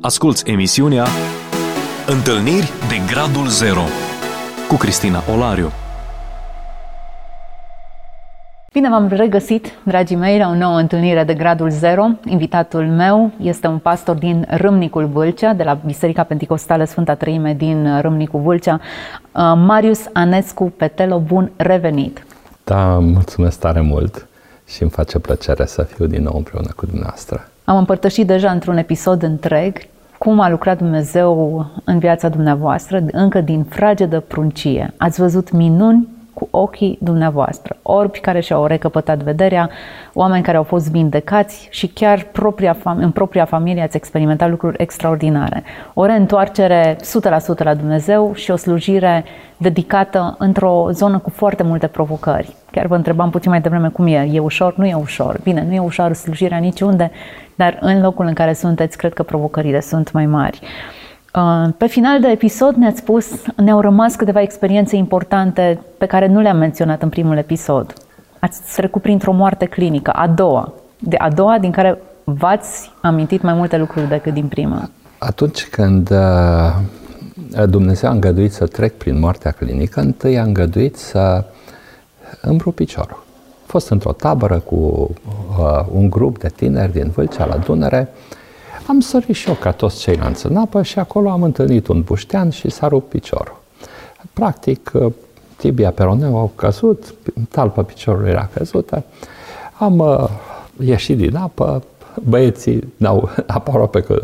Asculți emisiunea Întâlniri de Gradul Zero cu Cristina Olariu. Bine v-am regăsit, dragii mei, la o nouă întâlnire de Gradul Zero. Invitatul meu este un pastor din Râmnicul Vâlcea, de la Biserica Pentecostală Sfânta Trăime din Râmnicul Vâlcea, uh, Marius Anescu Petelo. Bun revenit! Da, mulțumesc tare mult și îmi face plăcere să fiu din nou împreună cu dumneavoastră. Am împărtășit deja într-un episod întreg cum a lucrat Dumnezeu în viața dumneavoastră, încă din fragedă pruncie. Ați văzut minuni cu ochii dumneavoastră. Orbi care și-au recăpătat vederea, oameni care au fost vindecați și chiar propria fam- în propria familie ați experimentat lucruri extraordinare. O reîntoarcere 100% la Dumnezeu și o slujire dedicată într-o zonă cu foarte multe provocări. Chiar vă întrebam puțin mai devreme cum e. E ușor? Nu e ușor. Bine, nu e ușor slujirea niciunde, dar în locul în care sunteți, cred că provocările sunt mai mari. Uh, pe final de episod ne-ați spus, ne-au rămas câteva experiențe importante pe care nu le-am menționat în primul episod. Ați trecut printr-o moarte clinică, a doua, de a doua din care v-ați amintit mai multe lucruri decât din prima. Atunci când uh, Dumnezeu a îngăduit să trec prin moartea clinică, întâi a îngăduit să îmbru piciorul. A fost într-o tabără cu uh, un grup de tineri din Vâlcea la Dunăre, am sărit și eu ca toți ceilalți în apă și acolo am întâlnit un buștean și s-a rupt piciorul. Practic, uh, tibia peroneu au căzut, talpa piciorului era căzută. Am uh, ieșit din apă, băieții n-au aproape că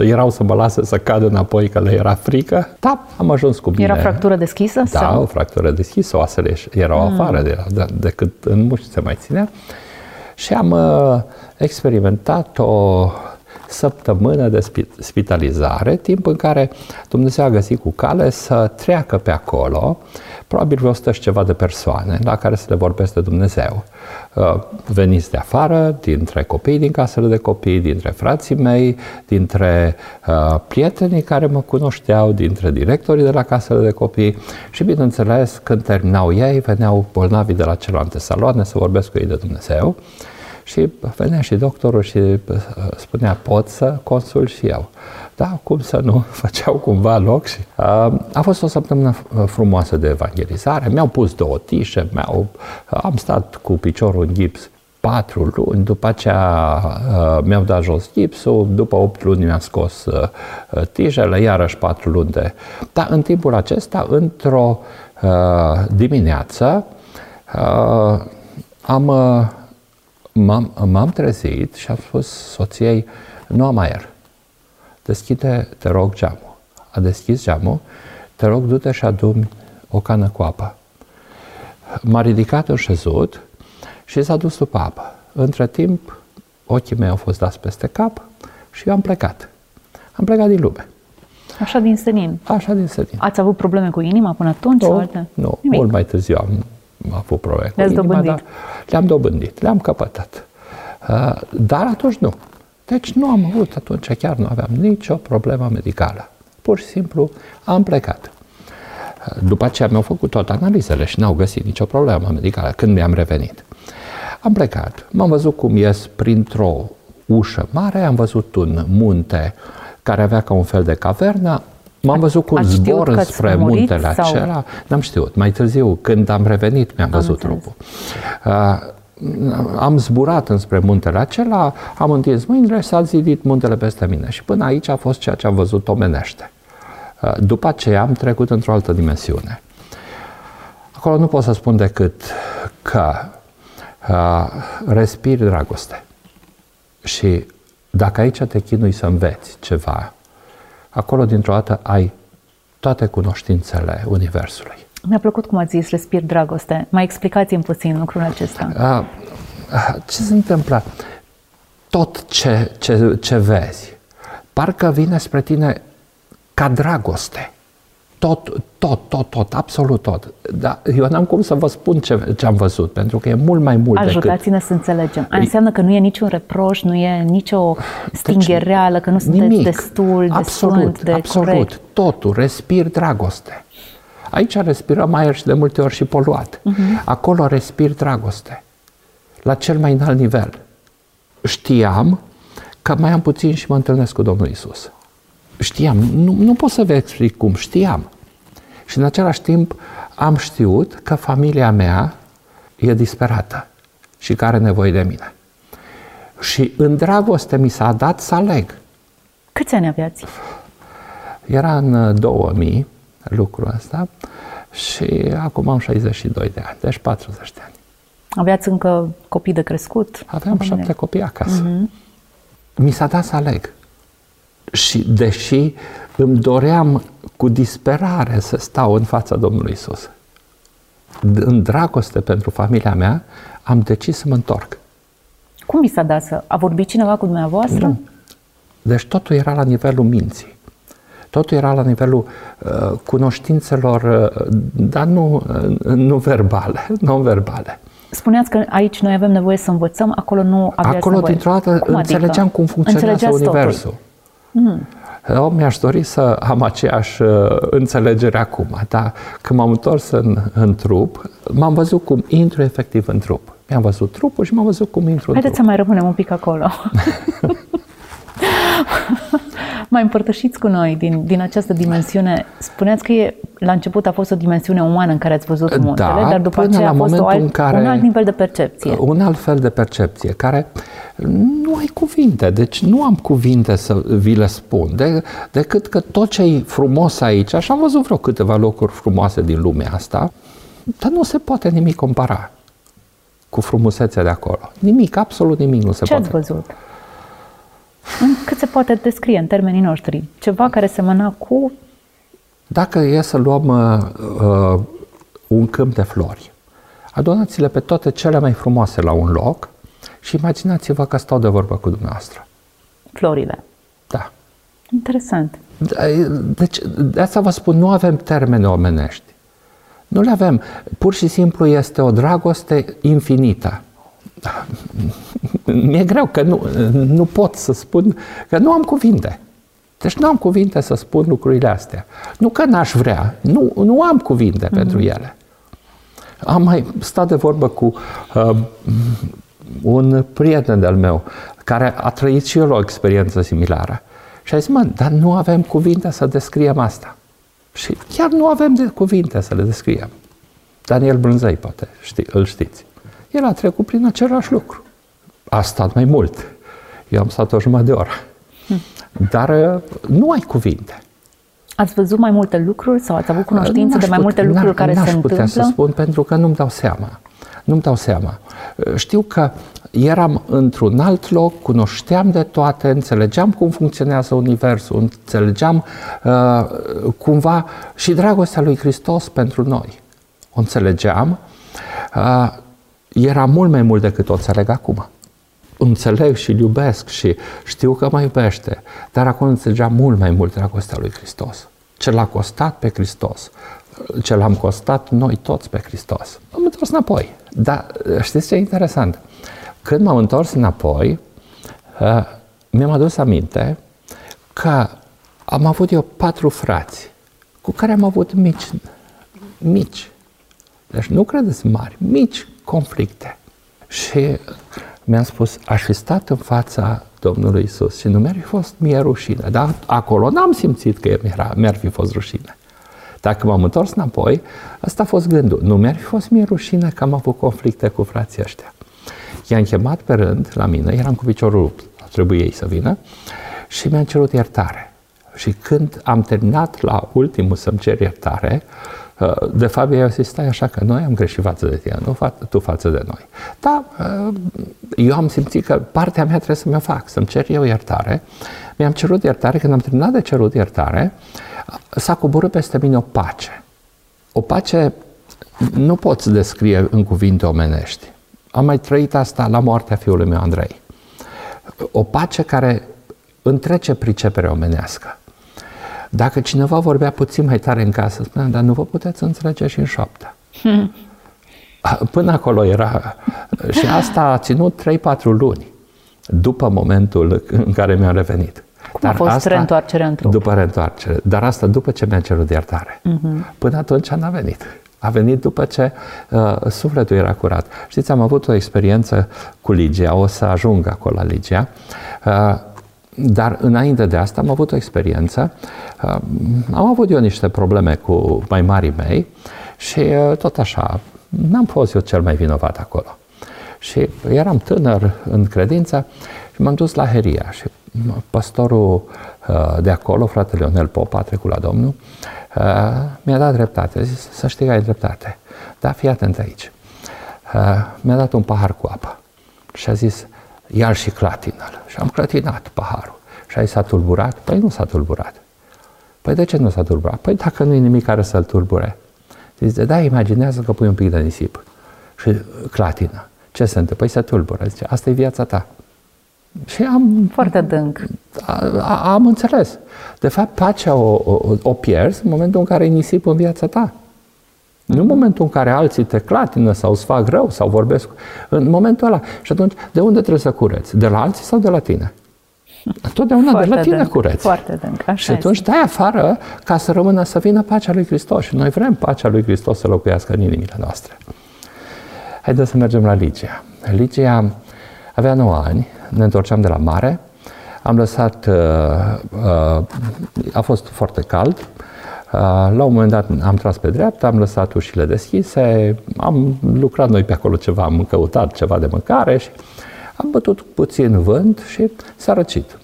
erau să mă lase să cad înapoi că le era frică. Da, am ajuns cu bine. Era fractură deschisă? Da, sau? o fractură deschisă, oasele erau mm. afară de, de, decât în mușchi se mai ținea. Și am uh, experimentat o săptămână de spitalizare, timp în care Dumnezeu a găsit cu cale să treacă pe acolo, probabil vreo 100 și ceva de persoane la care să le vorbesc de Dumnezeu. Uh, veniți de afară, dintre copii din casele de copii, dintre frații mei, dintre uh, prietenii care mă cunoșteau, dintre directorii de la casele de copii și, bineînțeles, când terminau ei, veneau bolnavii de la celelalte saloane să vorbesc cu ei de Dumnezeu. Și venea și doctorul și uh, spunea, pot să consul și eu. Da, cum să nu, făceau cumva loc și uh, a fost o săptămână frumoasă de evangelizare, mi-au pus două tișe, mi-au, am stat cu piciorul în gips patru luni, după aceea uh, mi-au dat jos gipsul, după opt luni mi-am scos uh, tijele, iarăși patru luni de... Dar în timpul acesta, într-o uh, dimineață, uh, am uh, m-am, m-am trezit și am spus soției, nu am aer. Deschide, te rog, geamul. A deschis geamul, te rog, du-te și adu o cană cu apă. M-a ridicat în șezut și s-a dus după apă. Între timp, ochii mei au fost dați peste cap și eu am plecat. Am plecat din lume. Așa din senin? Așa din senin. Ați avut probleme cu inima până atunci? Nu, sau alte? nu mult mai târziu am a avut probleme Le-ați dobândit? Le-am dobândit, le-am căpătat. Uh, dar atunci nu. Deci nu am avut atunci, chiar nu aveam nicio problemă medicală. Pur și simplu am plecat. Uh, după aceea mi-au făcut toate analizele și n-au găsit nicio problemă medicală când mi-am revenit. Am plecat, m-am văzut cum ies printr-o ușă mare, am văzut un munte care avea ca un fel de cavernă, M-am văzut cu un zbor spre muntele sau? acela. N-am știut. Mai târziu, când am revenit, mi-am am văzut trupul. Uh, am zburat înspre muntele acela, am întins mâinile și s-a zidit muntele peste mine. Și până aici a fost ceea ce am văzut omenește. Uh, după aceea am trecut într-o altă dimensiune. Acolo nu pot să spun decât că uh, respiri dragoste. Și dacă aici te chinui să înveți ceva, acolo dintr-o dată ai toate cunoștințele Universului. Mi-a plăcut cum ați zis, respir dragoste. Mai explicați-mi puțin lucrul acesta. A, ce se întâmplă? Tot ce, ce, ce vezi, parcă vine spre tine ca dragoste tot, tot, tot, tot, absolut tot. Dar eu n-am cum să vă spun ce, ce am văzut, pentru că e mult mai mult Ajutați-ne decât... să înțelegem. Înseamnă că nu e niciun reproș, nu e nicio stinghereală, că nu sunteți nimic. destul de absolut, sfânt, de absolut. corect. Totul, respir dragoste. Aici respirăm aer și de multe ori și poluat. Uh-huh. Acolo respir dragoste. La cel mai înalt nivel. Știam că mai am puțin și mă întâlnesc cu Domnul Isus. Știam, nu, nu pot să vă explic cum, știam. Și în același timp am știut că familia mea e disperată și că are nevoie de mine. Și în dragoste mi s-a dat să aleg. Câți ani aveați? Era în 2000 lucrul ăsta și acum am 62 de ani, deci 40 de ani. Aveați încă copii de crescut? Aveam șapte copii acasă. Uh-huh. Mi s-a dat să aleg. Și deși îmi doream cu disperare să stau în fața Domnului Isus, în dragoste pentru familia mea, am decis să mă întorc. Cum vi s-a dat să... A vorbit cineva cu dumneavoastră? Nu. Deci totul era la nivelul minții. Totul era la nivelul uh, cunoștințelor, uh, dar nu, uh, nu verbale, non-verbale. Spuneați că aici noi avem nevoie să învățăm, acolo nu aveați Acolo, nevoie. dintr-o dată, cum înțelegeam adică? cum funcționează Universul. Mm. Eu mi-aș dori să am aceeași uh, înțelegere acum, dar când m-am întors în, în trup, m-am văzut cum intru efectiv în trup. Mi-am văzut trupul și m-am văzut cum intru Haideți în trup. să mai rămânem un pic acolo. mai împărtășiți cu noi din, din această dimensiune. Spuneați că e, la început a fost o dimensiune umană în care ați văzut muntele, da, dar după aceea a fost o alt, în care, un alt nivel de percepție. Un alt fel de percepție, care nu ai cuvinte, deci nu am cuvinte să vi le spun, de, decât că tot ce e frumos aici, așa am văzut vreo câteva locuri frumoase din lumea asta, dar nu se poate nimic compara cu frumusețea de acolo. Nimic, absolut nimic nu se ce poate. Ce ați văzut? Cât se poate descrie în termenii noștri? Ceva care semăna cu... Dacă e să luăm uh, uh, un câmp de flori, adunați-le pe toate cele mai frumoase la un loc și imaginați-vă că stau de vorbă cu dumneavoastră. Florile. Da. Interesant. Deci, de asta vă spun, nu avem termene omenești. Nu le avem. Pur și simplu este o dragoste infinită. Mi-e greu că nu, nu pot să spun, că nu am cuvinte. Deci nu am cuvinte să spun lucrurile astea. Nu că n-aș vrea, nu, nu am cuvinte mm-hmm. pentru ele. Am mai stat de vorbă cu uh, un prieten de-al meu care a trăit și el o experiență similară. Și a zis, mă, dar nu avem cuvinte să descriem asta. Și chiar nu avem de cuvinte să le descriem. Daniel Brânzăi, poate, ști, îl știți. El a trecut prin același lucru. A stat mai mult. Eu am stat o jumătate de oră. Hm. Dar uh, nu ai cuvinte. Ați văzut mai multe lucruri sau ați avut cunoștință de mai multe lucruri care se întâmplă? putea să spun pentru că nu-mi dau seama. Nu-mi dau seama. Uh, știu că eram într-un alt loc, cunoșteam de toate, înțelegeam cum funcționează Universul, înțelegeam uh, cumva și dragostea lui Hristos pentru noi. O înțelegeam. Uh, era mult mai mult decât o înțeleg acum. Înțeleg și iubesc și știu că mă iubește, dar acum înțelegeam mult mai mult dragostea lui Hristos. Ce l-a costat pe Hristos, ce l-am costat noi toți pe Hristos. Am întors înapoi. Dar știți ce e interesant? Când m-am întors înapoi, uh, mi-am adus aminte că am avut eu patru frați cu care am avut mici, mici, deci nu credeți mari, mici conflicte. Și mi-am spus, aș fi stat în fața Domnului Isus și nu mi-ar fi fost mie rușine. Dar acolo n-am simțit că mi-ar, mi-ar fi fost rușine. Dacă m-am întors înapoi, asta a fost gândul. Nu mi-ar fi fost mie rușine că am avut conflicte cu frații ăștia. I-am chemat pe rând la mine, eram cu piciorul rupt, trebuie ei să vină, și mi-am cerut iertare. Și când am terminat la ultimul să-mi cer iertare, uh, de fapt, ei au zis, stai așa că noi am greșit față de tine, nu tu față de noi. Da, uh, eu am simțit că partea mea trebuie să mi-o fac, să-mi cer eu iertare. Mi-am cerut iertare, când am terminat de cerut iertare, s-a coborât peste mine o pace. O pace nu poți descrie în cuvinte omenești. Am mai trăit asta la moartea fiului meu Andrei. O pace care întrece priceperea omenească. Dacă cineva vorbea puțin mai tare în casă, spunea, dar nu vă puteți înțelege și în șoaptă. Hmm. Până acolo era. Și asta a ținut 3-4 luni după momentul în care mi-am revenit. Cum Dar a fost asta, reîntoarcerea în trup? După reîntoarcere. Dar asta după ce mi-a cerut iertare. Uh-huh. Până atunci n-a venit. A venit după ce uh, sufletul era curat. Știți, am avut o experiență cu Ligia, o să ajung acolo la Ligia. Uh, dar înainte de asta am avut o experiență. Uh, am avut eu niște probleme cu mai marii mei și uh, tot așa, n-am fost eu cel mai vinovat acolo. Și eram tânăr în credință și m-am dus la Heria și pastorul de acolo, fratele Leonel Popa, a trecut la Domnul, mi-a dat dreptate. A zis, să știi că ai dreptate. Da, fii atent aici. Mi-a dat un pahar cu apă și a zis, ia și clatină Și am clătinat paharul. Și ai s-a tulburat? Păi nu s-a tulburat. Păi de ce nu s-a tulburat? Păi dacă nu e nimic care să-l tulbure. Zice, da, imaginează că pui un pic de nisip și clatină. Ce se întâmplă? Păi se tulbură. Zice, asta e viața ta. Și am... Foarte adânc. A, a, am înțeles. De fapt, pacea o, o, o pierzi în momentul în care e nisip în viața ta. Nu în momentul în care alții te clatină sau îți fac rău sau vorbesc. În momentul ăla. Și atunci, de unde trebuie să cureți? De la alții sau de la tine? Totdeauna Foarte de la tine dânc. cureți. Foarte dânc. Așa și atunci este. dai afară ca să rămână să vină pacea lui Hristos. Și noi vrem pacea lui Hristos să locuiască în inimile noastre. Haideți să mergem la Ligia. Ligia avea 9 ani, ne întorceam de la mare, am lăsat, uh, uh, a fost foarte cald, Uh, la un moment dat am tras pe dreapta, am lăsat ușile deschise, am lucrat noi pe acolo ceva, am căutat ceva de mâncare și am bătut puțin vânt și s-a răcit.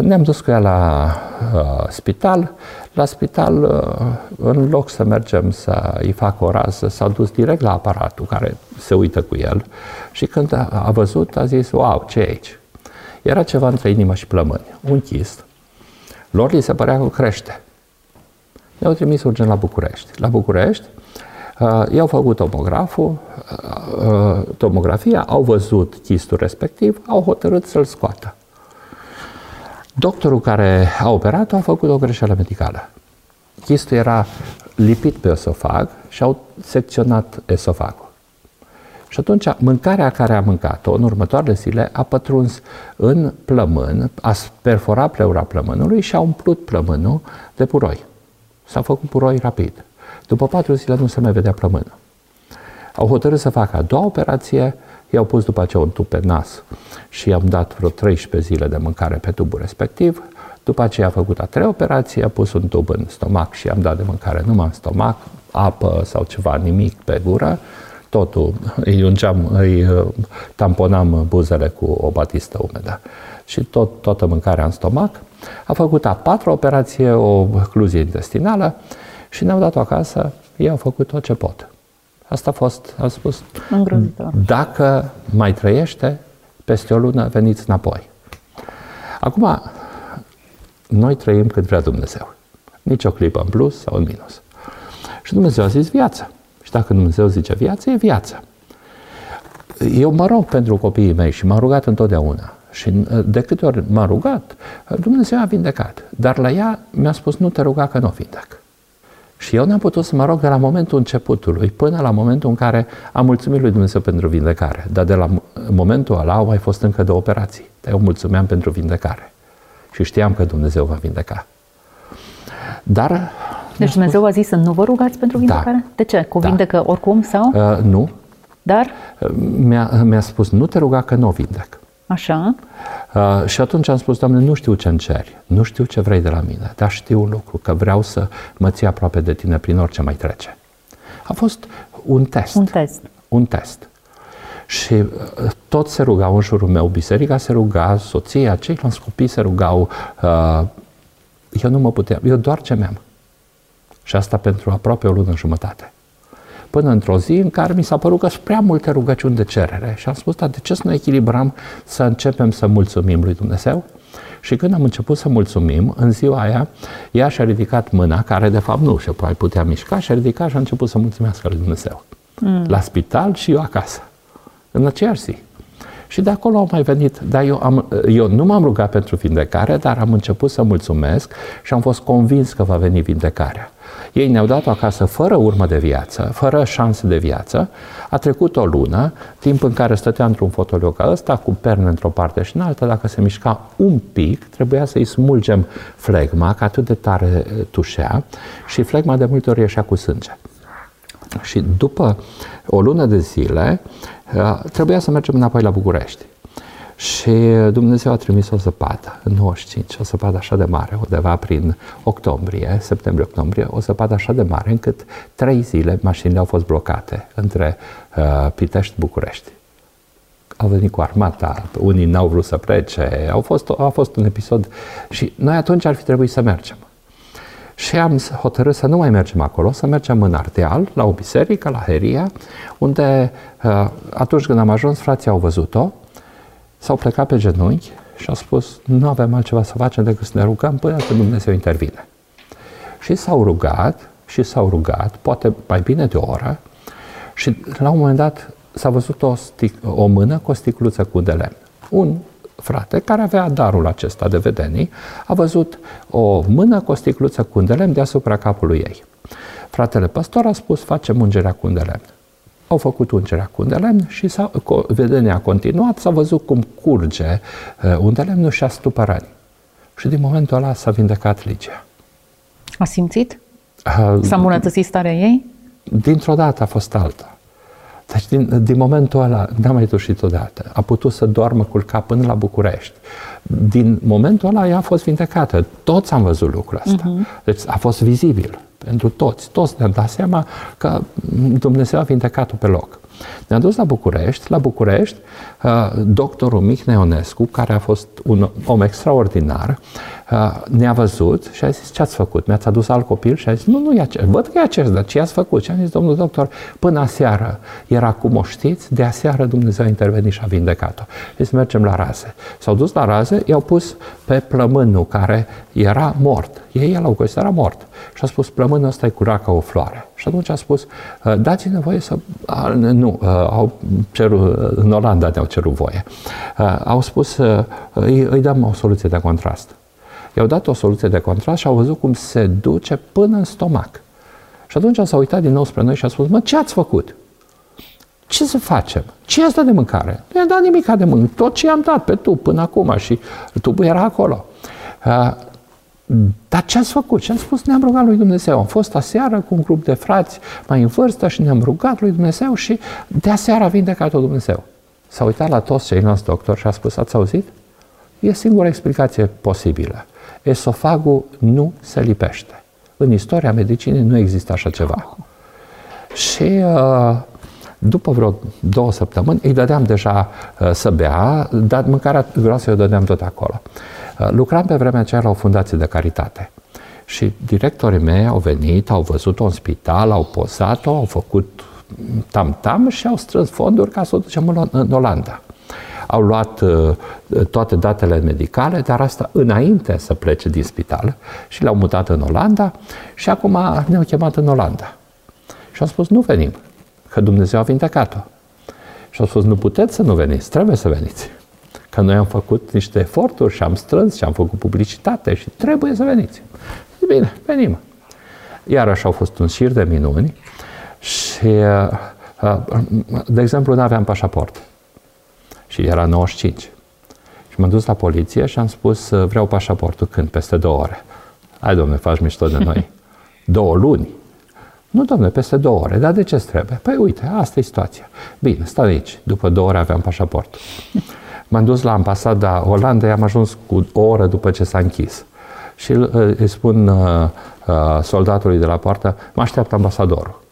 Ne-am dus cu ea la uh, spital. La spital, uh, în loc să mergem să îi fac o rază, s-a dus direct la aparatul care se uită cu el și când a, a văzut, a zis, wow, ce e aici? Era ceva între inimă și plămâni, un chist. Lor li se părea că crește. I-au trimis urgent la București. La București uh, i-au făcut tomograful, uh, uh, tomografia, au văzut chistul respectiv, au hotărât să-l scoată. Doctorul care a operat a făcut o greșeală medicală. Chistul era lipit pe esofag și au secționat esofagul. Și atunci mâncarea care a mâncat-o în următoarele zile a pătruns în plămân, a perforat pleura plămânului și a umplut plămânul de puroi. S-a făcut puroi rapid. După patru zile nu se mai vedea plămână. Au hotărât să facă a doua operație, i-au pus după aceea un tub pe nas și i-am dat vreo 13 zile de mâncare pe tubul respectiv. După aceea a făcut a treia operație, a pus un tub în stomac și i-am dat de mâncare numai în stomac, apă sau ceva, nimic pe gură. Totul îi ungeam, îi uh, tamponam buzele cu o batistă umedă. Și tot, toată mâncarea în stomac. A făcut a patra operație, o ocluzie intestinală și ne-au dat-o acasă. Ei au făcut tot ce pot. Asta a fost, a spus, Îngrozitor. dacă mai trăiește, peste o lună veniți înapoi. Acum, noi trăim cât vrea Dumnezeu. Nici o clipă în plus sau în minus. Și Dumnezeu a zis viață. Și dacă Dumnezeu zice viață, e viață. Eu mă rog pentru copiii mei și m-am rugat întotdeauna și uh, de câte ori m-a rugat, uh, Dumnezeu a vindecat. Dar la ea mi-a spus, nu te ruga că nu o vindec. Și eu n-am putut să mă rog de la momentul începutului până la momentul în care am mulțumit lui Dumnezeu pentru vindecare. Dar de la momentul ăla au mai fost încă două operații. Dar eu mulțumeam pentru vindecare. Și știam că Dumnezeu va vindeca. Dar... Deci Dumnezeu a zis să nu vă rugați pentru da. vindecare? Da. De ce? Cu da. vindecă oricum sau? Uh, nu. Dar? Uh, mi-a, mi-a spus, nu te ruga că nu o vindec. Așa. Uh, și atunci am spus, Doamne, nu știu ce ceri, nu știu ce vrei de la mine, dar știu un lucru, că vreau să mă ții aproape de tine prin orice mai trece. A fost un test. Un test. Un test. Și uh, tot se rugau în jurul meu, biserica se ruga, soția, ceilalți copii se rugau. Uh, eu nu mă puteam, eu doar ce mi-am. Și asta pentru aproape o lună jumătate până într-o zi în care mi s-a părut că sunt prea multe rugăciuni de cerere și am spus, dar de ce să nu echilibrăm să începem să mulțumim lui Dumnezeu? Și când am început să mulțumim, în ziua aia, ea și-a ridicat mâna, care de fapt nu și mai putea mișca, și-a ridicat și a început să mulțumească lui Dumnezeu. Mm. La spital și eu acasă. În aceeași zi. Și de acolo au mai venit, dar eu, am, eu nu m-am rugat pentru vindecare, dar am început să mulțumesc și am fost convins că va veni vindecarea. Ei ne-au dat acasă fără urmă de viață, fără șanse de viață. A trecut o lună, timp în care stătea într-un fotoliu ca ăsta, cu perne într-o parte și în alta, dacă se mișca un pic, trebuia să-i smulgem flegma, că atât de tare tușea, și flegma de multe ori ieșea cu sânge. Și după o lună de zile, trebuia să mergem înapoi la București. Și Dumnezeu a trimis o zăpadă în 95, o zăpadă așa de mare, undeva prin octombrie, septembrie-octombrie, o zăpadă așa de mare încât trei zile mașinile au fost blocate între uh, Pitești-București. Au venit cu armata, unii n-au vrut să plece, au fost, a fost un episod și noi atunci ar fi trebuit să mergem. Și am hotărât să nu mai mergem acolo, să mergem în Ardeal, la o biserică, la Heria, unde uh, atunci când am ajuns, frații au văzut-o, s-au plecat pe genunchi și au spus, nu avem altceva să facem decât să ne rugăm până când Dumnezeu intervine. Și s-au rugat, și s-au rugat, poate mai bine de o oră, și la un moment dat s-a văzut o, stic- o mână cu o sticluță cu de lemn. Un frate care avea darul acesta de vedenii a văzut o mână cu o sticluță cu de lemn deasupra capului ei. Fratele păstor a spus, facem ungerea cu de lemn. Au făcut ungerea cu de lemn și s-a, vedenia a continuat, s-a văzut cum curge uh, unde lemnul și a stupărani. Și din momentul ăla s-a vindecat Ligia. A simțit? S-a îmbunătățit starea ei? Dintr-o dată a fost alta. Deci din, din momentul ăla n-a mai tușit odată. A putut să doarmă culca până la București. Din momentul ăla ea a fost vindecată. Toți am văzut lucrul ăsta. Uh-huh. Deci a fost vizibil pentru toți. Toți ne-am dat seama că Dumnezeu a vindecat-o pe loc. Ne-am dus la București. La București, uh, doctorul Mihnea Ionescu, care a fost un om extraordinar, uh, ne-a văzut și a zis, ce ați făcut? Mi-ați adus alt copil? Și a zis, nu, nu e acest. Văd că e acest, dar ce ați făcut? Și a zis, domnul doctor, până aseară era cum o știți, de aseară Dumnezeu a intervenit și a vindecat-o. Deci mergem la raze. S-au dus la raze, i-au pus pe plămânul care era mort. Ei l-au considerat mort. Și a spus, plămânul ăsta e curat ca o floare. Și atunci a spus, dați-ne voie să... Nu, au cerut, în Olanda ne-au cerut voie. Au spus, îi, îi dăm o soluție de contrast. I-au dat o soluție de contrast și au văzut cum se duce până în stomac. Și atunci s-a uitat din nou spre noi și a spus, mă, ce ați făcut? Ce să facem? Ce ați dat de mâncare? Nu i-am dat nimic de mâncare. Tot ce i-am dat pe tub până acum și tubul era acolo. Dar ce ați făcut? Și am spus, ne-am rugat lui Dumnezeu. Am fost aseară cu un grup de frați mai în vârstă și ne-am rugat lui Dumnezeu și de aseară a vindecat-o Dumnezeu. S-a uitat la toți ceilalți doctori și a spus, ați auzit? E singura explicație posibilă. Esofagul nu se lipește. În istoria medicinii nu există așa ceva. Și uh, după vreo două săptămâni îi dădeam deja uh, să bea, dar mâncarea groasă o dădeam tot acolo. Uh, lucram pe vremea aceea la o fundație de caritate. Și directorii mei au venit, au văzut-o în spital, au posat-o, au făcut tam-tam și au strâns fonduri ca să o ducem în Olanda. Au luat uh, toate datele medicale, dar asta înainte să plece din spital și le-au mutat în Olanda și acum ne-au chemat în Olanda. Și au spus, nu venim, că Dumnezeu a vindecat-o. Și au spus, nu puteți să nu veniți, trebuie să veniți. Că noi am făcut niște eforturi și am strâns și am făcut publicitate și trebuie să veniți. Bine, venim. Iarăși au fost un șir de minuni și, uh, uh, de exemplu, nu aveam pașaport. Și era 95. Și m-am dus la poliție și am spus, uh, vreau pașaportul când? Peste două ore. Hai, domne, faci mișto de noi. două luni. Nu, domne, peste două ore. Dar de ce trebuie? Păi uite, asta e situația. Bine, stau aici. După două ore aveam pașaportul. M-am dus la ambasada Olandei, am ajuns cu o oră după ce s-a închis. Și îi spun uh, uh, soldatului de la poartă, mă așteaptă ambasadorul.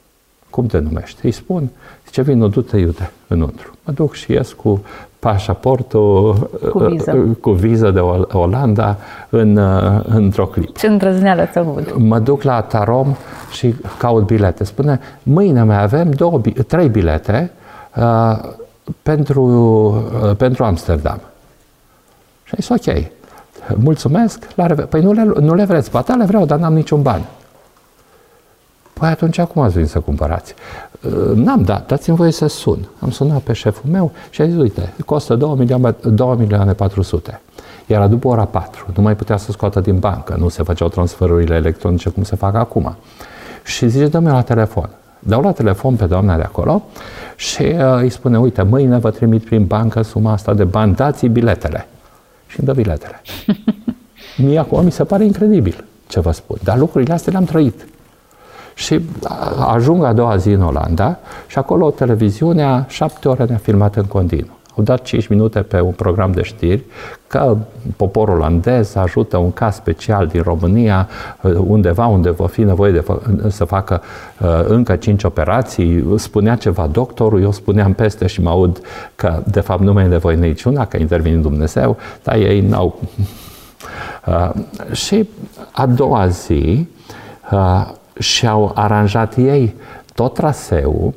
Cum te numești? Îi spun, zice, vin, du-te iute înăuntru. Mă duc și ies cu pașaportul cu viză, uh, cu viză de Olanda în, uh, într-o clip. Ce îndrăzneală ți avut. Mă duc la Tarom și caut bilete. Spune, mâine mai avem două, trei bilete uh, pentru, uh, pentru Amsterdam. Și ai zis, ok, mulțumesc, la reve- păi nu le, nu le vreți, ba da, le vreau, dar n-am niciun ban. Păi atunci cum ați venit să cumpărați? Uh, n-am dat, dați-mi voie să sun. Am sunat pe șeful meu și a zis, uite, costă 2 milioane, 2 milioane 400. Era după ora 4, nu mai putea să scoată din bancă, nu se făceau transferurile electronice cum se fac acum. Și zice, dă-mi la telefon. Dau la telefon pe doamna de acolo și uh, îi spune, uite, mâine vă trimit prin bancă suma asta de bani, dați biletele. Și îmi dă biletele. Mie acum mi se pare incredibil ce vă spun, dar lucrurile astea le-am trăit. Și ajung a doua zi în Olanda și acolo televiziunea șapte ore ne-a filmat în continuu. Au dat 5 minute pe un program de știri că poporul olandez ajută un caz special din România uh, undeva unde va fi nevoie de fă- să facă uh, încă 5 operații. Spunea ceva doctorul, eu spuneam peste și mă aud că de fapt nu mai e nevoie niciuna, că intervine Dumnezeu, dar ei n-au... Uh, și a doua zi uh, și-au aranjat ei tot traseul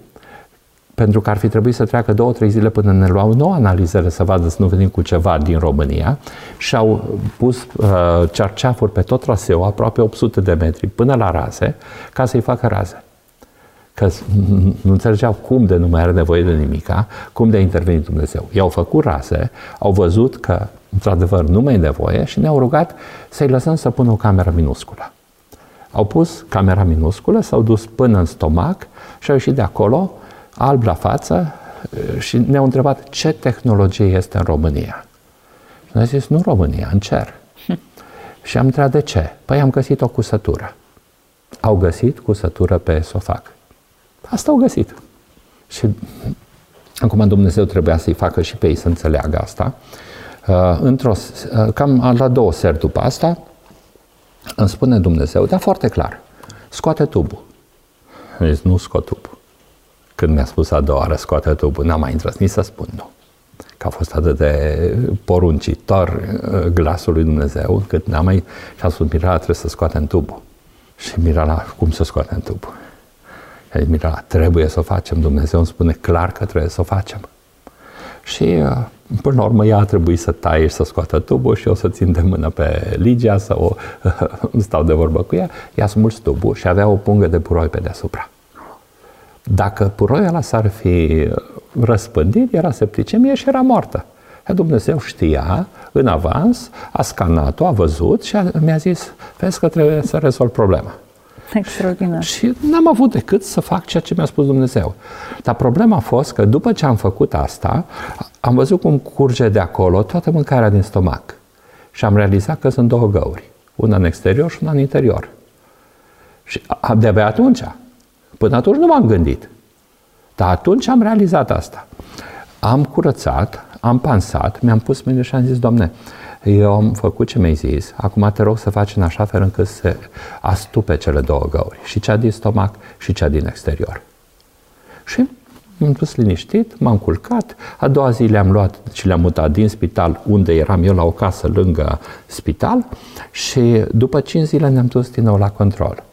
pentru că ar fi trebuit să treacă două, trei zile până ne luau nouă analizele să vadă să nu venim cu ceva din România și au pus uh, cerceafuri pe tot traseul, aproape 800 de metri, până la raze, ca să-i facă raze. Că nu înțelegeau cum de nu mai are nevoie de nimica, cum de a intervenit Dumnezeu. I-au făcut raze, au văzut că, într-adevăr, nu mai e nevoie și ne-au rugat să-i lăsăm să pună o cameră minusculă. Au pus camera minusculă, s-au dus până în stomac și au ieșit de acolo alb la față și ne-au întrebat ce tehnologie este în România. Și ne-a zis, nu în România, în cer. și am întrebat de ce? Păi am găsit o cusătură. Au găsit cusătură pe esofag. Asta au găsit. Și acum Dumnezeu trebuia să-i facă și pe ei să înțeleagă asta. Uh, într-o, uh, cam la două seri după asta, îmi spune Dumnezeu, dar foarte clar, scoate tubul. Zis, nu scot tubul. Când mi-a spus a doua oară, scoate tubul, n-am mai intrat nici să spun nu. Că a fost atât de poruncitor uh, glasul lui Dumnezeu, încât n-am mai... Și a spus, Mirala, trebuie să scoatem tubul. Și Mirala, cum să scoatem tubul? Și a zis, Mirala, trebuie să o facem. Dumnezeu îmi spune clar că trebuie să o facem. Și uh, până la urmă ea a trebuit să taie și să scoată tubul și eu să țin de mână pe Ligia, să o stau de vorbă cu ea. Ea a smuls tubul și avea o pungă de puroi pe deasupra. Dacă puroiul ăla s-ar fi răspândit, era septicemie și era moartă. Iar Dumnezeu știa în avans, a scanat-o, a văzut și a, mi-a zis, vezi că trebuie să rezolv problema. Extraordinar. Și n-am avut decât să fac ceea ce mi-a spus Dumnezeu. Dar problema a fost că după ce am făcut asta, am văzut cum curge de acolo toată mâncarea din stomac. Și am realizat că sunt două găuri. Una în exterior și una în interior. Și de-abia atunci, până atunci nu m-am gândit. Dar atunci am realizat asta. Am curățat, am pansat, mi-am pus mâine și am zis, Doamne, eu am făcut ce mi-ai zis, acum te rog să faci în așa fel încât să astupe cele două găuri, și cea din stomac și cea din exterior. Și m-am dus liniștit, m-am culcat, a doua zi le-am luat și le-am mutat din spital, unde eram eu la o casă lângă spital și după 5 zile ne-am dus din nou la control.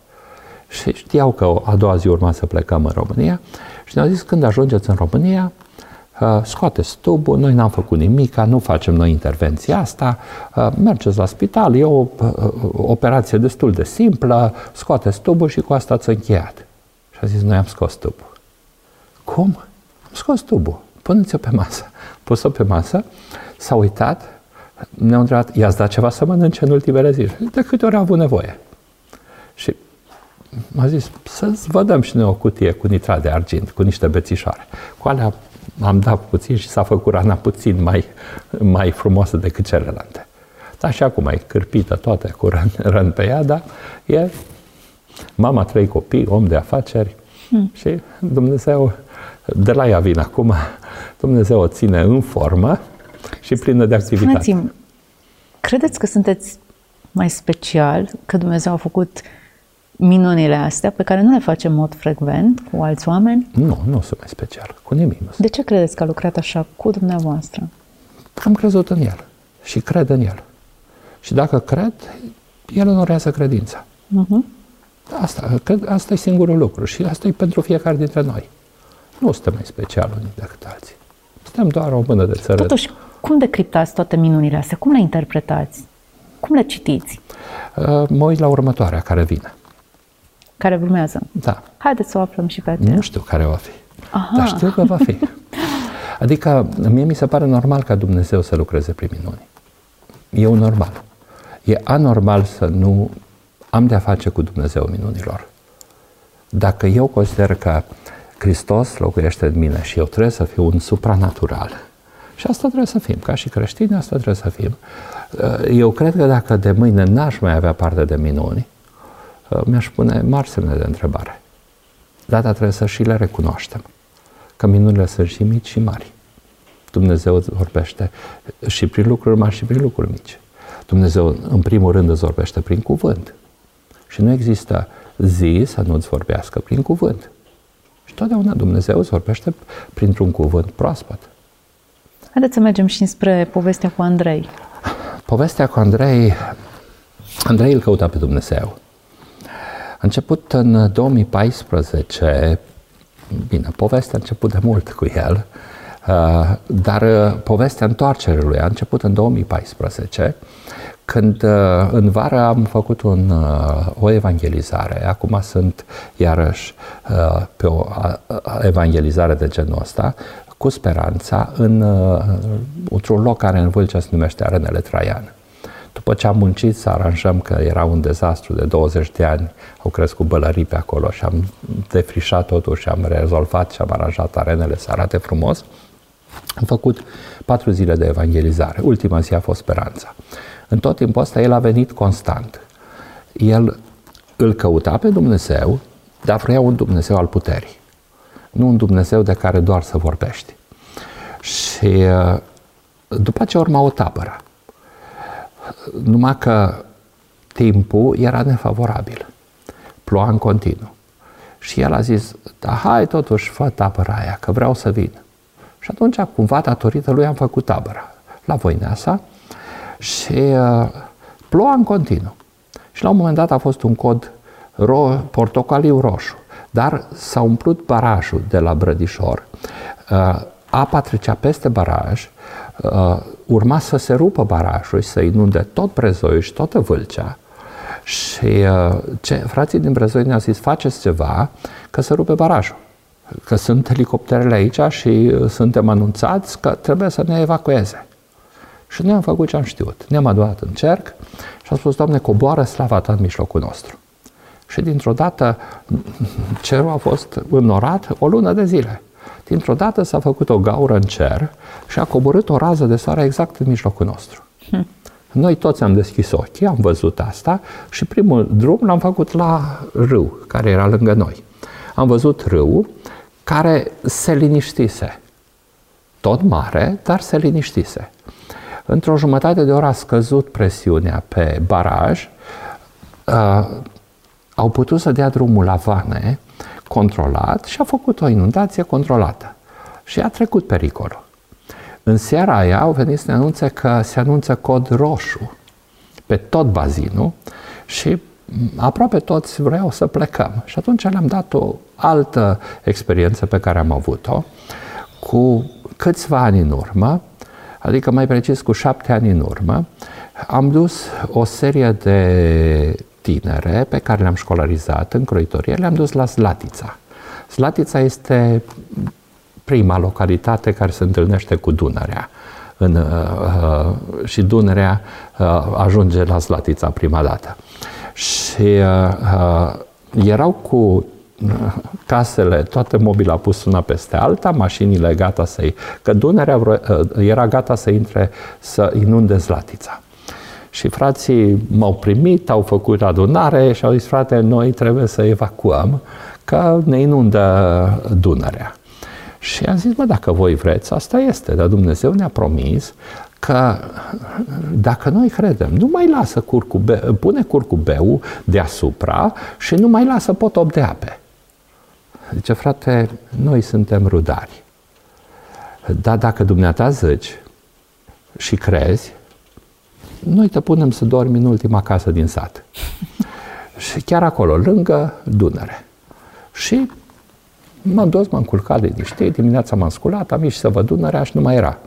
Și știau că a doua zi urma să plecăm în România și ne-au zis când ajungeți în România, Uh, scoateți tubul, noi n-am făcut nimic, nu facem noi intervenția asta, uh, mergeți la spital, e o uh, operație destul de simplă, scoateți tubul și cu asta ați încheiat. Și a zis, noi am scos tubul. Cum? Am scos tubul. Puneți-o pe masă. Pus-o pe masă, s-a uitat, ne-a întrebat, i-ați dat ceva să mănânce în ultimele zile? De câte ori a avut nevoie? Și m-a zis, să-ți vă dăm și noi o cutie cu nitrat de argint, cu niște bețișoare. Cu alea am dat puțin și s-a făcut rana puțin mai, mai frumoasă decât celelalte. Dar și acum e cârpită toate cu răn, răn pe ea, dar e mama trei copii, om de afaceri hmm. și Dumnezeu, de la ea vine acum, Dumnezeu o ține în formă și plină de activitate. Spuneți-mi, credeți că sunteți mai special, că Dumnezeu a făcut minunile astea pe care nu le facem în mod frecvent cu alți oameni? Nu, nu sunt mai special, cu nimic. Nu de ce credeți că a lucrat așa cu dumneavoastră? Am crezut în El și cred în El. Și dacă cred, El onorează credința. Uh-huh. Asta, cred, asta e singurul lucru și asta e pentru fiecare dintre noi. Nu suntem mai special unii decât alții. Suntem doar o mână de țără. Totuși, cum decriptați toate minunile astea? Cum le interpretați? Cum le citiți? Uh, mă uit la următoarea care vine care urmează. Da. Haideți să o aflăm și pe aceea. Nu știu care va fi, Aha. dar știu că va fi. Adică, mie mi se pare normal ca Dumnezeu să lucreze prin minuni. E un normal. E anormal să nu am de-a face cu Dumnezeu minunilor. Dacă eu consider că Hristos locuiește în mine și eu trebuie să fiu un supranatural, și asta trebuie să fim, ca și creștini, asta trebuie să fim. Eu cred că dacă de mâine n-aș mai avea parte de minuni, Uh, mi-aș pune mari semne de întrebare. Data trebuie să și le recunoaștem, că minunile sunt și mici și mari. Dumnezeu îți vorbește și prin lucruri mari și prin lucruri mici. Dumnezeu, în primul rând, îți vorbește prin cuvânt. Și nu există zi să nu-ți vorbească prin cuvânt. Și totdeauna Dumnezeu îți vorbește printr-un cuvânt proaspăt. Haideți să mergem și spre povestea cu Andrei. Povestea cu Andrei, Andrei îl căuta pe Dumnezeu. A început în 2014, bine, povestea a început de mult cu el, uh, dar uh, povestea întoarcerii lui a început în 2014, când uh, în vară am făcut un, o evangelizare. Acum sunt iarăși pe o evangelizare de genul ăsta, cu speranța în, într-un loc care în Vâlcea se numește Arenele Traian. După ce am muncit să aranjăm, că era un dezastru de 20 de ani, au crescut bălării pe acolo și am defrișat totul și am rezolvat și am aranjat arenele să arate frumos, am făcut patru zile de evangelizare. Ultima zi a fost speranța. În tot timpul ăsta el a venit constant. El îl căuta pe Dumnezeu, dar vrea un Dumnezeu al puterii. Nu un Dumnezeu de care doar să vorbești. Și uh, după ce urma o tabără, numai că timpul era nefavorabil. Ploua în continuu. Și el a zis, da, hai totuși, fă tabăra aia, că vreau să vin. Și atunci, cumva, datorită lui, am făcut tabăra la Voineasa și uh, ploua în continuu. Și la un moment dat a fost un cod ro- portocaliu roșu, dar s-a umplut barajul de la Brădișor. Uh, apa trecea peste baraj, uh, urma să se rupă barajul și să inunde tot Brezoiul și toată Vâlcea. Și uh, ce, frații din Brezoi ne-au zis, faceți ceva că să rupe barajul. Că sunt elicopterele aici și uh, suntem anunțați că trebuie să ne evacueze. Și noi am făcut ce am știut. Ne-am adunat în cerc și am spus, Doamne, coboară slava Ta în mijlocul nostru. Și dintr-o dată cerul a fost înnorat o lună de zile. Dintr-o dată s-a făcut o gaură în cer și a coborât o rază de soare exact în mijlocul nostru. Hm. Noi toți am deschis ochii, am văzut asta și primul drum l-am făcut la râu, care era lângă noi. Am văzut râu care se liniștise. Tot mare, dar se liniștise. Într-o jumătate de oră a scăzut presiunea pe baraj, uh, au putut să dea drumul la vane controlat și a făcut o inundație controlată. Și a trecut pericolul. În seara aia au venit să ne anunțe că se anunță cod roșu pe tot bazinul și aproape toți vreau să plecăm. Și atunci le-am dat o altă experiență pe care am avut-o cu câțiva ani în urmă, adică mai precis cu șapte ani în urmă, am dus o serie de tinere pe care le-am școlarizat în croitorie, le-am dus la Slatița. Slatița este prima localitate care se întâlnește cu Dunărea. În, uh, uh, și Dunărea uh, ajunge la Slatița prima dată. Și uh, uh erau cu uh, casele, toate mobila pus una peste alta, mașinile gata să-i... Că Dunărea era gata să intre, să inunde Zlatița. Și frații m-au primit, au făcut adunare și au zis, frate, noi trebuie să evacuăm, că ne inundă Dunărea. Și am zis, mă, dacă voi vreți, asta este, dar Dumnezeu ne-a promis că dacă noi credem, nu mai lasă curcube, pune curcubeu deasupra și nu mai lasă potop de ape. Zice, frate, noi suntem rudari. Dar dacă dumneata zici și crezi, noi te punem să dormi în ultima casă din sat. și chiar acolo, lângă Dunăre. Și m-am dus, m-am culcat liniștit, dimineața m-am sculat, am ieșit să văd Dunărea și nu mai era.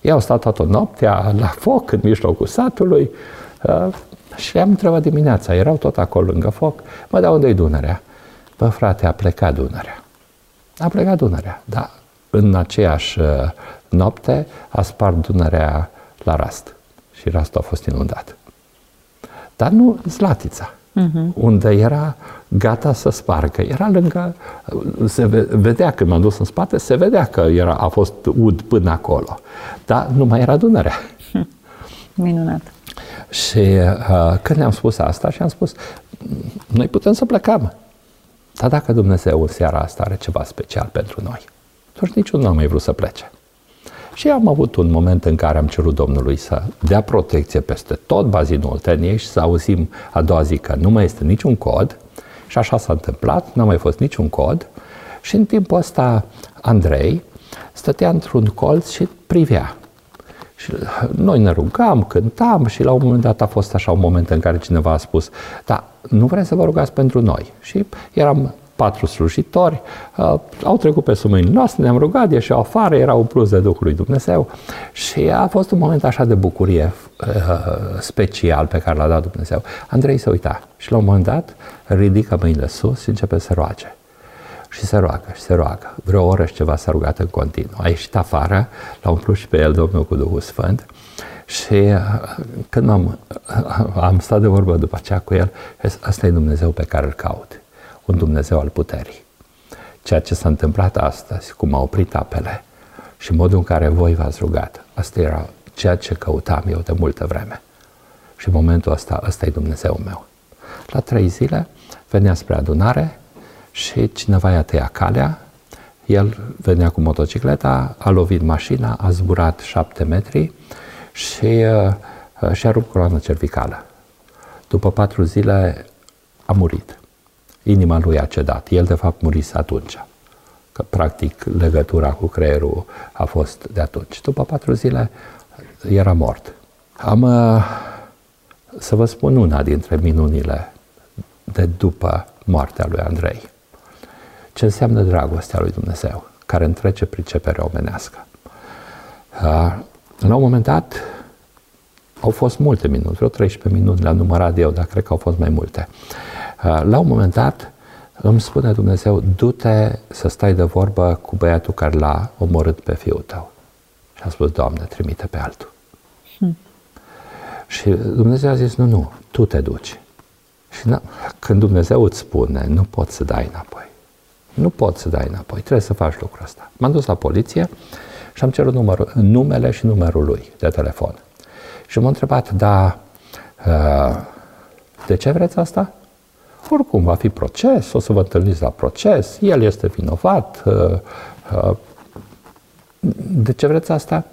Eu au stat toată noaptea la foc în mijlocul satului uh, și am întrebat dimineața, erau tot acolo lângă foc, mă, dar unde-i Dunărea? Bă, frate, a plecat Dunărea. A plecat Dunărea, dar în aceeași uh, noapte a spart Dunărea la rast și rastul a fost inundat. Dar nu Zlatița, uh-huh. unde era gata să spargă. Era lângă, se vedea când m-am dus în spate, se vedea că era, a fost ud până acolo. Dar nu mai era Dunărea. Minunat. Și uh, când le-am spus asta și am spus, noi putem să plecăm. Dar dacă Dumnezeu în seara asta are ceva special pentru noi, atunci niciunul nu a mai vrut să plece. Și am avut un moment în care am cerut Domnului să dea protecție peste tot bazinul Olteniei și să auzim a doua zi că nu mai este niciun cod. Și așa s-a întâmplat, n-a mai fost niciun cod. Și în timpul ăsta Andrei stătea într-un colț și privea. Și noi ne rugam, cântam și la un moment dat a fost așa un moment în care cineva a spus, da, nu vreți să vă rugați pentru noi? Și eram patru slujitori, uh, au trecut pe sub mâinile noastre, ne-am rugat, ieșeau afară, era un plus de Duhul lui Dumnezeu și a fost un moment așa de bucurie uh, special pe care l-a dat Dumnezeu. Andrei se uita și la un moment dat ridică mâinile sus și începe să roage. Și se roagă, și se roagă. Vreo oră și ceva s-a rugat în continuu. A ieșit afară, l-a umplut și pe el Domnul cu Duhul Sfânt și uh, când am, am stat de vorbă după aceea cu el, ăsta e Dumnezeu pe care îl caut un Dumnezeu al puterii. Ceea ce s-a întâmplat astăzi, cum a oprit apele și modul în care voi v-ați rugat, asta era ceea ce căutam eu de multă vreme. Și în momentul ăsta, ăsta e Dumnezeu meu. La trei zile venea spre adunare și cineva i-a tăiat calea, el venea cu motocicleta, a lovit mașina, a zburat șapte metri și uh, și-a rupt coloana cervicală. După patru zile a murit inima lui a cedat. El, de fapt, murise atunci. Că, practic, legătura cu creierul a fost de atunci. După patru zile, era mort. Am uh, să vă spun una dintre minunile de după moartea lui Andrei. Ce înseamnă dragostea lui Dumnezeu, care întrece priceperea omenească. Uh, la un moment dat, au fost multe minute, vreo 13 minute le-am numărat eu, dar cred că au fost mai multe. Uh, la un moment dat îmi spune Dumnezeu, du-te să stai de vorbă cu băiatul care l-a omorât pe fiul tău. Și a spus, Doamne, trimite pe altul. Hmm. Și Dumnezeu a zis, nu, nu, tu te duci. Și când Dumnezeu îți spune, nu poți să dai înapoi. Nu poți să dai înapoi, trebuie să faci lucrul ăsta. M-am dus la poliție și am cerut numărul, numele și numărul lui de telefon. Și m-a întrebat, da, uh, de ce vreți asta? Oricum va fi proces, o să vă întâlniți la proces, el este vinovat. Uh, uh, de ce vreți asta?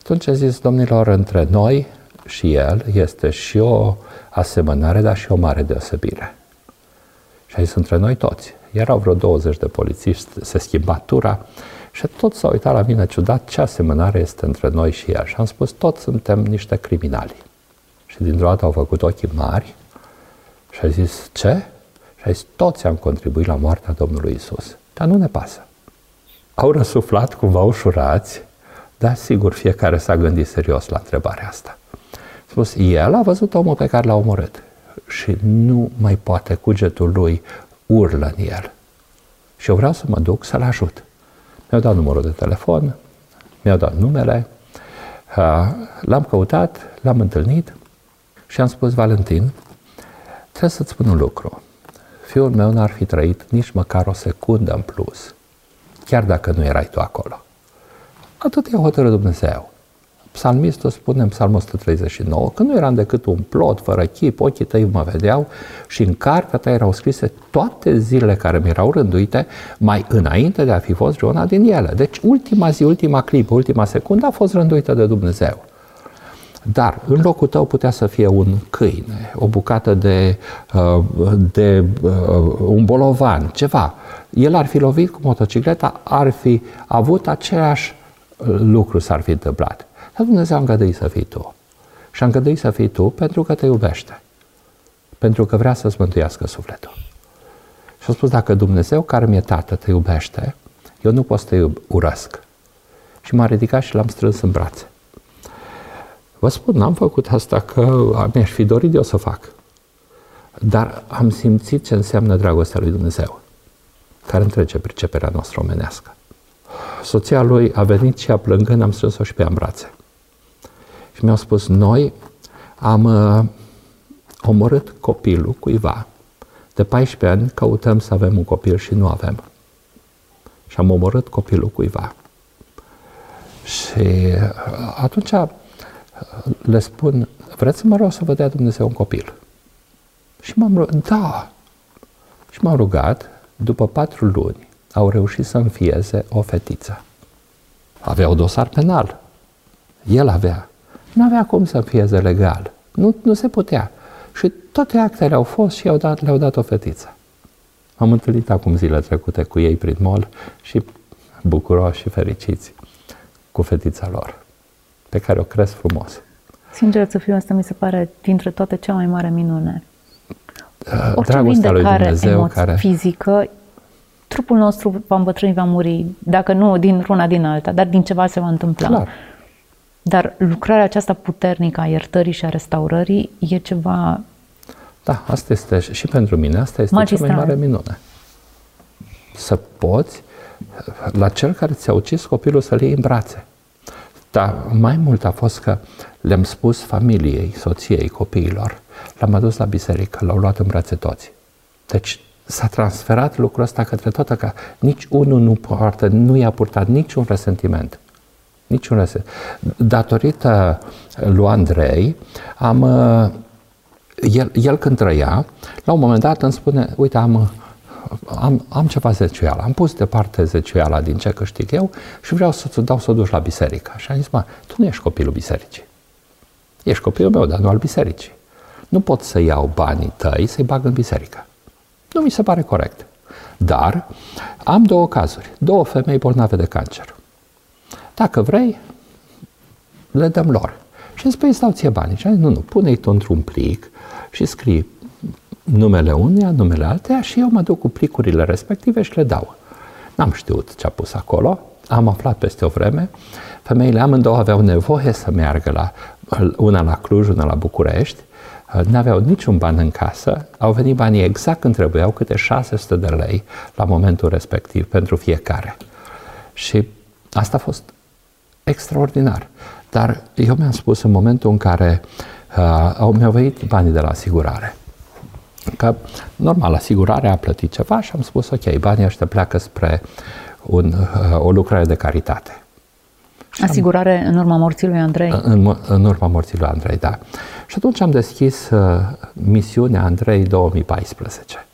Atunci a zis, domnilor, între noi și el este și o asemănare, dar și o mare deosebire. Și a zis, între noi toți. Erau vreo 20 de polițiști, se schimba tura și tot s-au uitat la mine ciudat ce asemănare este între noi și el. Și am spus, toți suntem niște criminali. Și dintr-o dată au făcut ochii mari și a zis, ce? Și a zis, toți am contribuit la moartea Domnului Isus. Dar nu ne pasă. Au răsuflat cumva ușurați, dar sigur fiecare s-a gândit serios la întrebarea asta. A spus, el a văzut omul pe care l-a omorât și nu mai poate cugetul lui urlă în el. Și eu vreau să mă duc să-l ajut. Mi-au dat numărul de telefon, mi-au dat numele, l-am căutat, l-am întâlnit și am spus, Valentin, Trebuie să-ți spun un lucru. Fiul meu n-ar fi trăit nici măcar o secundă în plus, chiar dacă nu erai tu acolo. Atât e hotărât Dumnezeu. Psalmistul spune în Psalmul 139 că nu eram decât un plot fără chip, ochii tăi mă vedeau și în cartea ta erau scrise toate zilele care mi erau rânduite mai înainte de a fi fost una din ele. Deci ultima zi, ultima clipă, ultima secundă a fost rânduită de Dumnezeu. Dar în locul tău putea să fie un câine, o bucată de, uh, de uh, un bolovan, ceva. El ar fi lovit cu motocicleta, ar fi avut același uh, lucru s-ar fi întâmplat. Dar Dumnezeu a îngăduit să fii tu. Și a îngăduit să fii tu pentru că te iubește. Pentru că vrea să-ți mântuiască sufletul. Și a spus, dacă Dumnezeu care mi-e tată te iubește, eu nu pot să te urăsc. Și m-a ridicat și l-am strâns în brațe. Vă spun, n-am făcut asta că mi-aș fi dorit eu să fac. Dar am simțit ce înseamnă dragostea lui Dumnezeu, care întrece priceperea noastră omenească. Soția lui a venit și a plângând, am strâns-o și pe ea în brațe. Și mi-au spus, noi am uh, omorât copilul cuiva. De 14 ani căutăm să avem un copil și nu avem. Și am omorât copilul cuiva. Și uh, atunci le spun, vreți să mă rog să vă dea Dumnezeu un copil? Și m-am rugat, da. Și m-am rugat, după patru luni, au reușit să înfieze o fetiță. Avea un dosar penal. El avea. Nu avea cum să fie legal. Nu, nu se putea. Și toate actele au fost și i-au dat, le-au dat o fetiță. M-am întâlnit acum zile trecute cu ei prin mall și bucuroși și fericiți cu fetița lor, pe care o cresc frumos. Sincer să fiu, asta mi se pare dintre toate cea mai mare minune. Uh, Orice Dragostea lui vindecare Dumnezeu emoț- care... fizică, trupul nostru va îmbătrâni, va muri, dacă nu din una din alta, dar din ceva se va întâmpla. Clar. Dar lucrarea aceasta puternică a iertării și a restaurării e ceva Da, asta este și pentru mine, asta este Magistral. cea mai mare minune. Să poți, la cel care ți-a ucis copilul, să-l iei în brațe. Dar mai mult a fost că le-am spus familiei, soției, copiilor, l-am adus la biserică, l-au luat în brațe toți. Deci s-a transferat lucrul ăsta către toată ca nici unul nu poartă, nu i-a purtat niciun resentiment. Niciun resentiment. Datorită lui Andrei, am, uh, el, el când trăia, la un moment dat îmi spune, uite, am, am, am ceva zeciuială, am pus departe zeciuiala din ce câștig eu și vreau să-ți dau să o duci la biserică. Și am zis, mă, tu nu ești copilul bisericii. Ești copilul meu, dar nu al bisericii. Nu pot să iau banii tăi să-i bag în biserică. Nu mi se pare corect. Dar am două cazuri. Două femei bolnave de cancer. Dacă vrei, le dăm lor. Și îmi spui, stau ție banii. Și am zis, nu, nu, pune-i tu într-un plic și scrii numele uneia, numele alteia și eu mă duc cu plicurile respective și le dau. N-am știut ce a pus acolo, am aflat peste o vreme. Femeile amândouă aveau nevoie să meargă la, una la Cluj, una la București, n-aveau niciun ban în casă, au venit banii exact când trebuiau, câte 600 de lei la momentul respectiv pentru fiecare. Și asta a fost extraordinar. Dar eu mi-am spus în momentul în care uh, au mi-au venit banii de la asigurare, că normal, asigurarea a plătit ceva și am spus, ok, banii ăștia pleacă spre un, uh, o lucrare de caritate. asigurare în urma morții lui Andrei. În, în urma morții lui Andrei, da. Și atunci am deschis uh, misiunea Andrei 2014.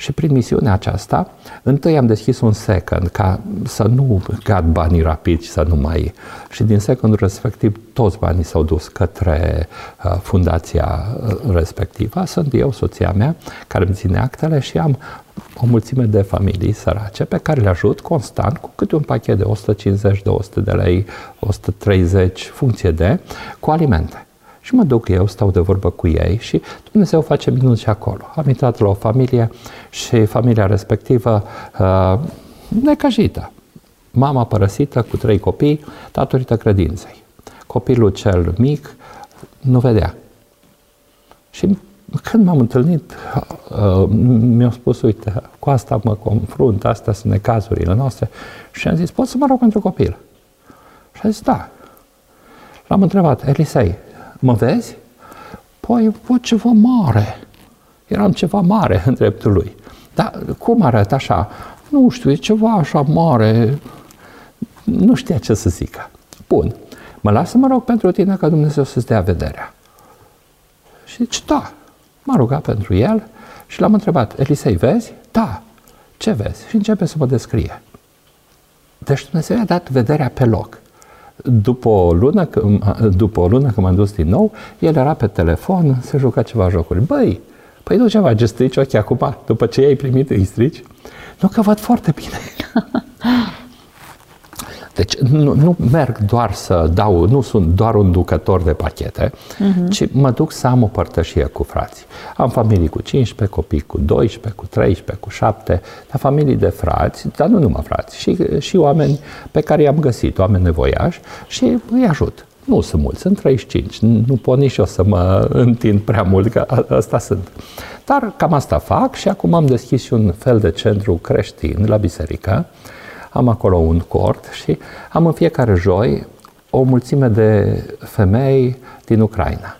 Și prin misiunea aceasta, întâi am deschis un second ca să nu gad banii rapid și să nu mai... Și din secondul respectiv toți banii s-au dus către uh, fundația uh, respectivă. Sunt eu, soția mea, care îmi ține actele și am o mulțime de familii sărace pe care le ajut constant cu câte un pachet de 150, 200 de lei, 130, funcție de, cu alimente. Și mă duc eu, stau de vorbă cu ei și Dumnezeu face minuni și acolo. Am intrat la o familie și familia respectivă uh, necăjită. Mama părăsită cu trei copii datorită credinței. Copilul cel mic nu vedea. Și când m-am întâlnit, uh, mi-au spus, uite, cu asta mă confrunt, astea sunt necazurile noastre. Și am zis, pot să mă rog pentru copil? Și a zis, da. L-am întrebat, Elisei, mă vezi? Păi, văd ceva mare. Eram ceva mare în dreptul lui. Dar cum arată așa? Nu știu, e ceva așa mare. Nu știa ce să zică. Bun. Mă las să mă rog pentru tine ca Dumnezeu să-ți dea vederea. Și zice, da. M-a rugat pentru el și l-am întrebat, Elisei, vezi? Da. Ce vezi? Și începe să mă descrie. Deci Dumnezeu i-a dat vederea pe loc. După o lună, după o lună când m-am dus din nou, el era pe telefon, se juca ceva jocuri. Băi, păi nu ceva, ce strici ochii acum, după ce ai primit, îi strici? Nu, că văd foarte bine. Deci nu, nu merg doar să dau, nu sunt doar un ducător de pachete, uh-huh. ci mă duc să am o părtășie cu frații. Am familii cu 15, copii cu 12, cu 13, cu 7, dar familii de frați, dar nu numai frați, și, și oameni pe care i-am găsit, oameni nevoiași și îi ajut. Nu sunt mulți, sunt 35, nu pot nici eu să mă întind prea mult, că asta sunt. Dar cam asta fac și acum am deschis și un fel de centru creștin la biserică, am acolo un cort și am în fiecare joi o mulțime de femei din Ucraina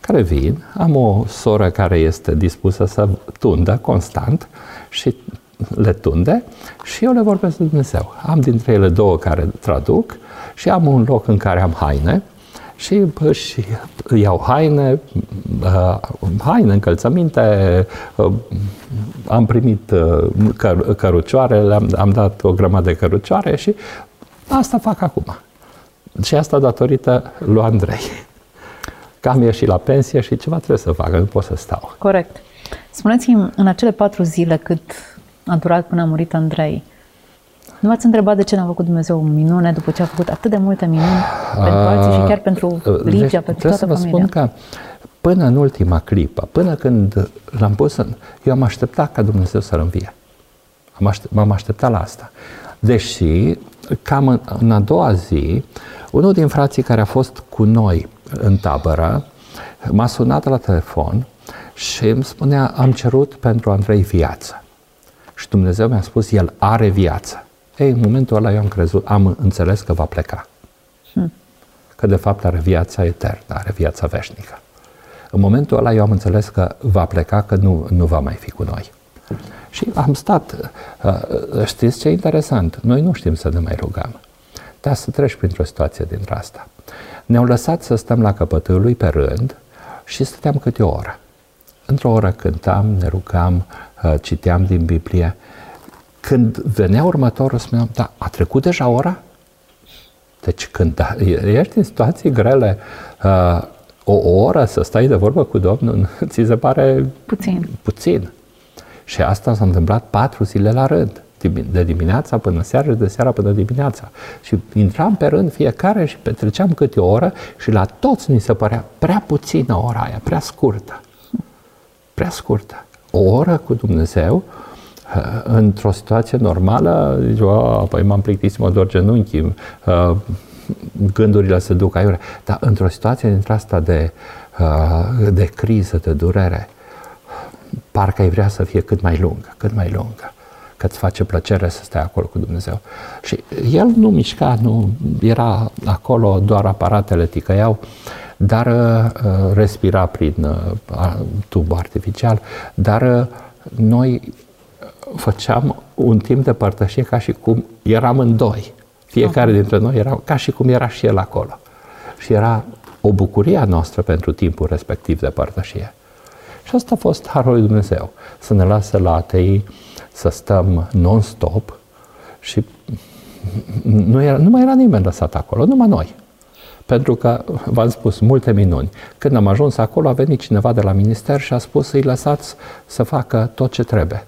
care vin. Am o soră care este dispusă să tundă constant și le tunde și eu le vorbesc de Dumnezeu. Am dintre ele două care traduc și am un loc în care am haine și își iau haine, haine, încălțăminte, am primit cărucioare, le-am am dat o grămadă de cărucioare și Asta fac acum. Și asta datorită lui Andrei. Cam ieșit la pensie și ceva trebuie să facă, nu pot să stau. Corect. Spuneți-mi, în acele patru zile cât a durat până a murit Andrei, nu v-ați întrebat de ce n-a făcut Dumnezeu o minune după ce a făcut atât de multe minuni pentru alții și chiar pentru Ligia, deci, pentru toată să vă familia? spun că până în ultima clipă, până când l-am pus în... Eu am așteptat ca Dumnezeu să-l învie. Am aștept, m-am așteptat la asta. Deși, cam în, în a doua zi, unul din frații care a fost cu noi în tabără m-a sunat la telefon și îmi spunea, am cerut pentru Andrei viață. Și Dumnezeu mi-a spus, el are viață. Ei, în momentul ăla eu am crezut, am înțeles că va pleca. Hmm. Că de fapt are viața eternă, are viața veșnică. În momentul ăla eu am înțeles că va pleca, că nu, nu va mai fi cu noi. Și am stat, uh, știți ce e interesant? Noi nu știm să ne mai rugăm. Dar să treci printr-o situație dintre asta. Ne-au lăsat să stăm la capătul lui pe rând și stăteam câte o oră. Într-o oră cântam, ne rugam, uh, citeam din Biblie. Când venea următorul, spuneam, da, a trecut deja ora? Deci când da, ești în situații grele, uh, o oră să stai de vorbă cu Domnul, ți se pare puțin. puțin. Și asta s-a întâmplat patru zile la rând. De dimineața până seara și de seara până dimineața. Și intram pe rând fiecare și petreceam câte o oră și la toți ni se părea prea puțină ora aia, prea scurtă. Prea scurtă. O oră cu Dumnezeu, uh, într-o situație normală, zice, păi m-am plictisit, mă dor genunchii, uh, gândurile se duc aiurea. Dar într-o situație dintre asta de, uh, de criză, de durere, parcă ai vrea să fie cât mai lungă, cât mai lungă că îți face plăcere să stai acolo cu Dumnezeu. Și el nu mișca, nu era acolo, doar aparatele ticăiau, dar uh, respira prin uh, tub artificial, dar uh, noi făceam un timp de părtășie ca și cum eram în doi. Fiecare dintre noi era ca și cum era și el acolo. Și era o bucurie a noastră pentru timpul respectiv de părtășie. Și asta a fost harul lui Dumnezeu, să ne lasă la atei să stăm non-stop și nu, era, nu mai era nimeni lăsat acolo, numai noi. Pentru că, v-am spus, multe minuni. Când am ajuns acolo, a venit cineva de la minister și a spus să-i lăsați să facă tot ce trebuie.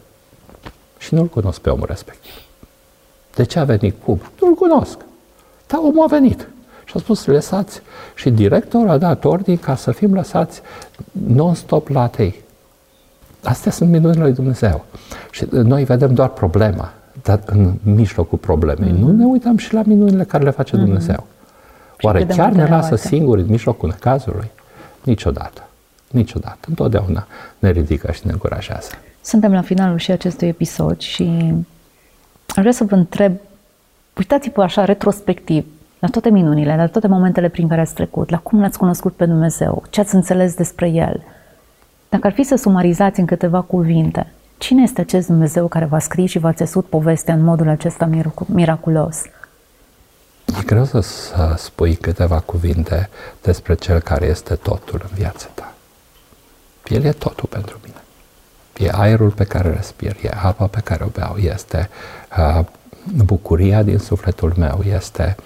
Și nu-l cunosc pe omul respectiv. De ce a venit? Cum? Nu-l cunosc. Dar omul a venit. Și a spus, lăsați. Și directorul a dat ordin ca să fim lăsați non-stop la atei. Astea sunt minunile lui Dumnezeu. Și noi vedem doar problema, dar în mijlocul problemei. Mm-hmm. Nu ne uităm și la minunile care le face mm-hmm. Dumnezeu. Oare chiar ne lasă singuri în mijlocul necazului? Niciodată. Niciodată. Întotdeauna ne ridică și ne încurajează. Suntem la finalul și acestui episod și aș vrea să vă întreb, uitați-vă așa retrospectiv la toate minunile, la toate momentele prin care ați trecut, la cum l-ați cunoscut pe Dumnezeu, ce ați înțeles despre El. Dacă ar fi să sumarizați în câteva cuvinte, cine este acest Dumnezeu care v-a scris și v-a țesut povestea în modul acesta miraculos? E greu să, să spui câteva cuvinte despre Cel care este totul în viața ta. El e totul pentru mine. E aerul pe care respir, e apa pe care o beau, este uh, bucuria din sufletul meu, este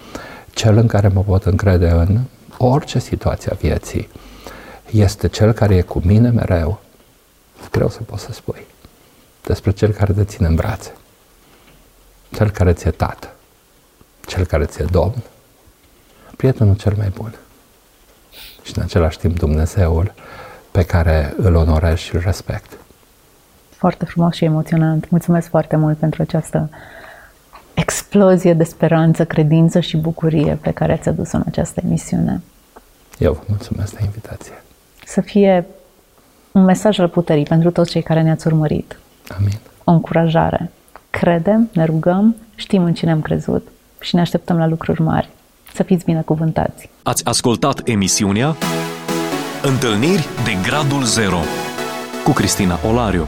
cel în care mă pot încrede în orice situație a vieții. Este cel care e cu mine mereu. Greu să pot să spui. Despre cel care te ține în brațe. Cel care ți-e tată. Cel care ți-e domn. Prietenul cel mai bun. Și în același timp Dumnezeul pe care îl onorez și îl respect. Foarte frumos și emoționant. Mulțumesc foarte mult pentru această explozie de speranță, credință și bucurie pe care ați adus-o în această emisiune. Eu vă mulțumesc de invitație. Să fie un mesaj al puterii pentru toți cei care ne-ați urmărit. Amin. O încurajare. Credem, ne rugăm, știm în cine am crezut și ne așteptăm la lucruri mari. Să fiți binecuvântați! Ați ascultat emisiunea Întâlniri de Gradul Zero cu Cristina Olariu.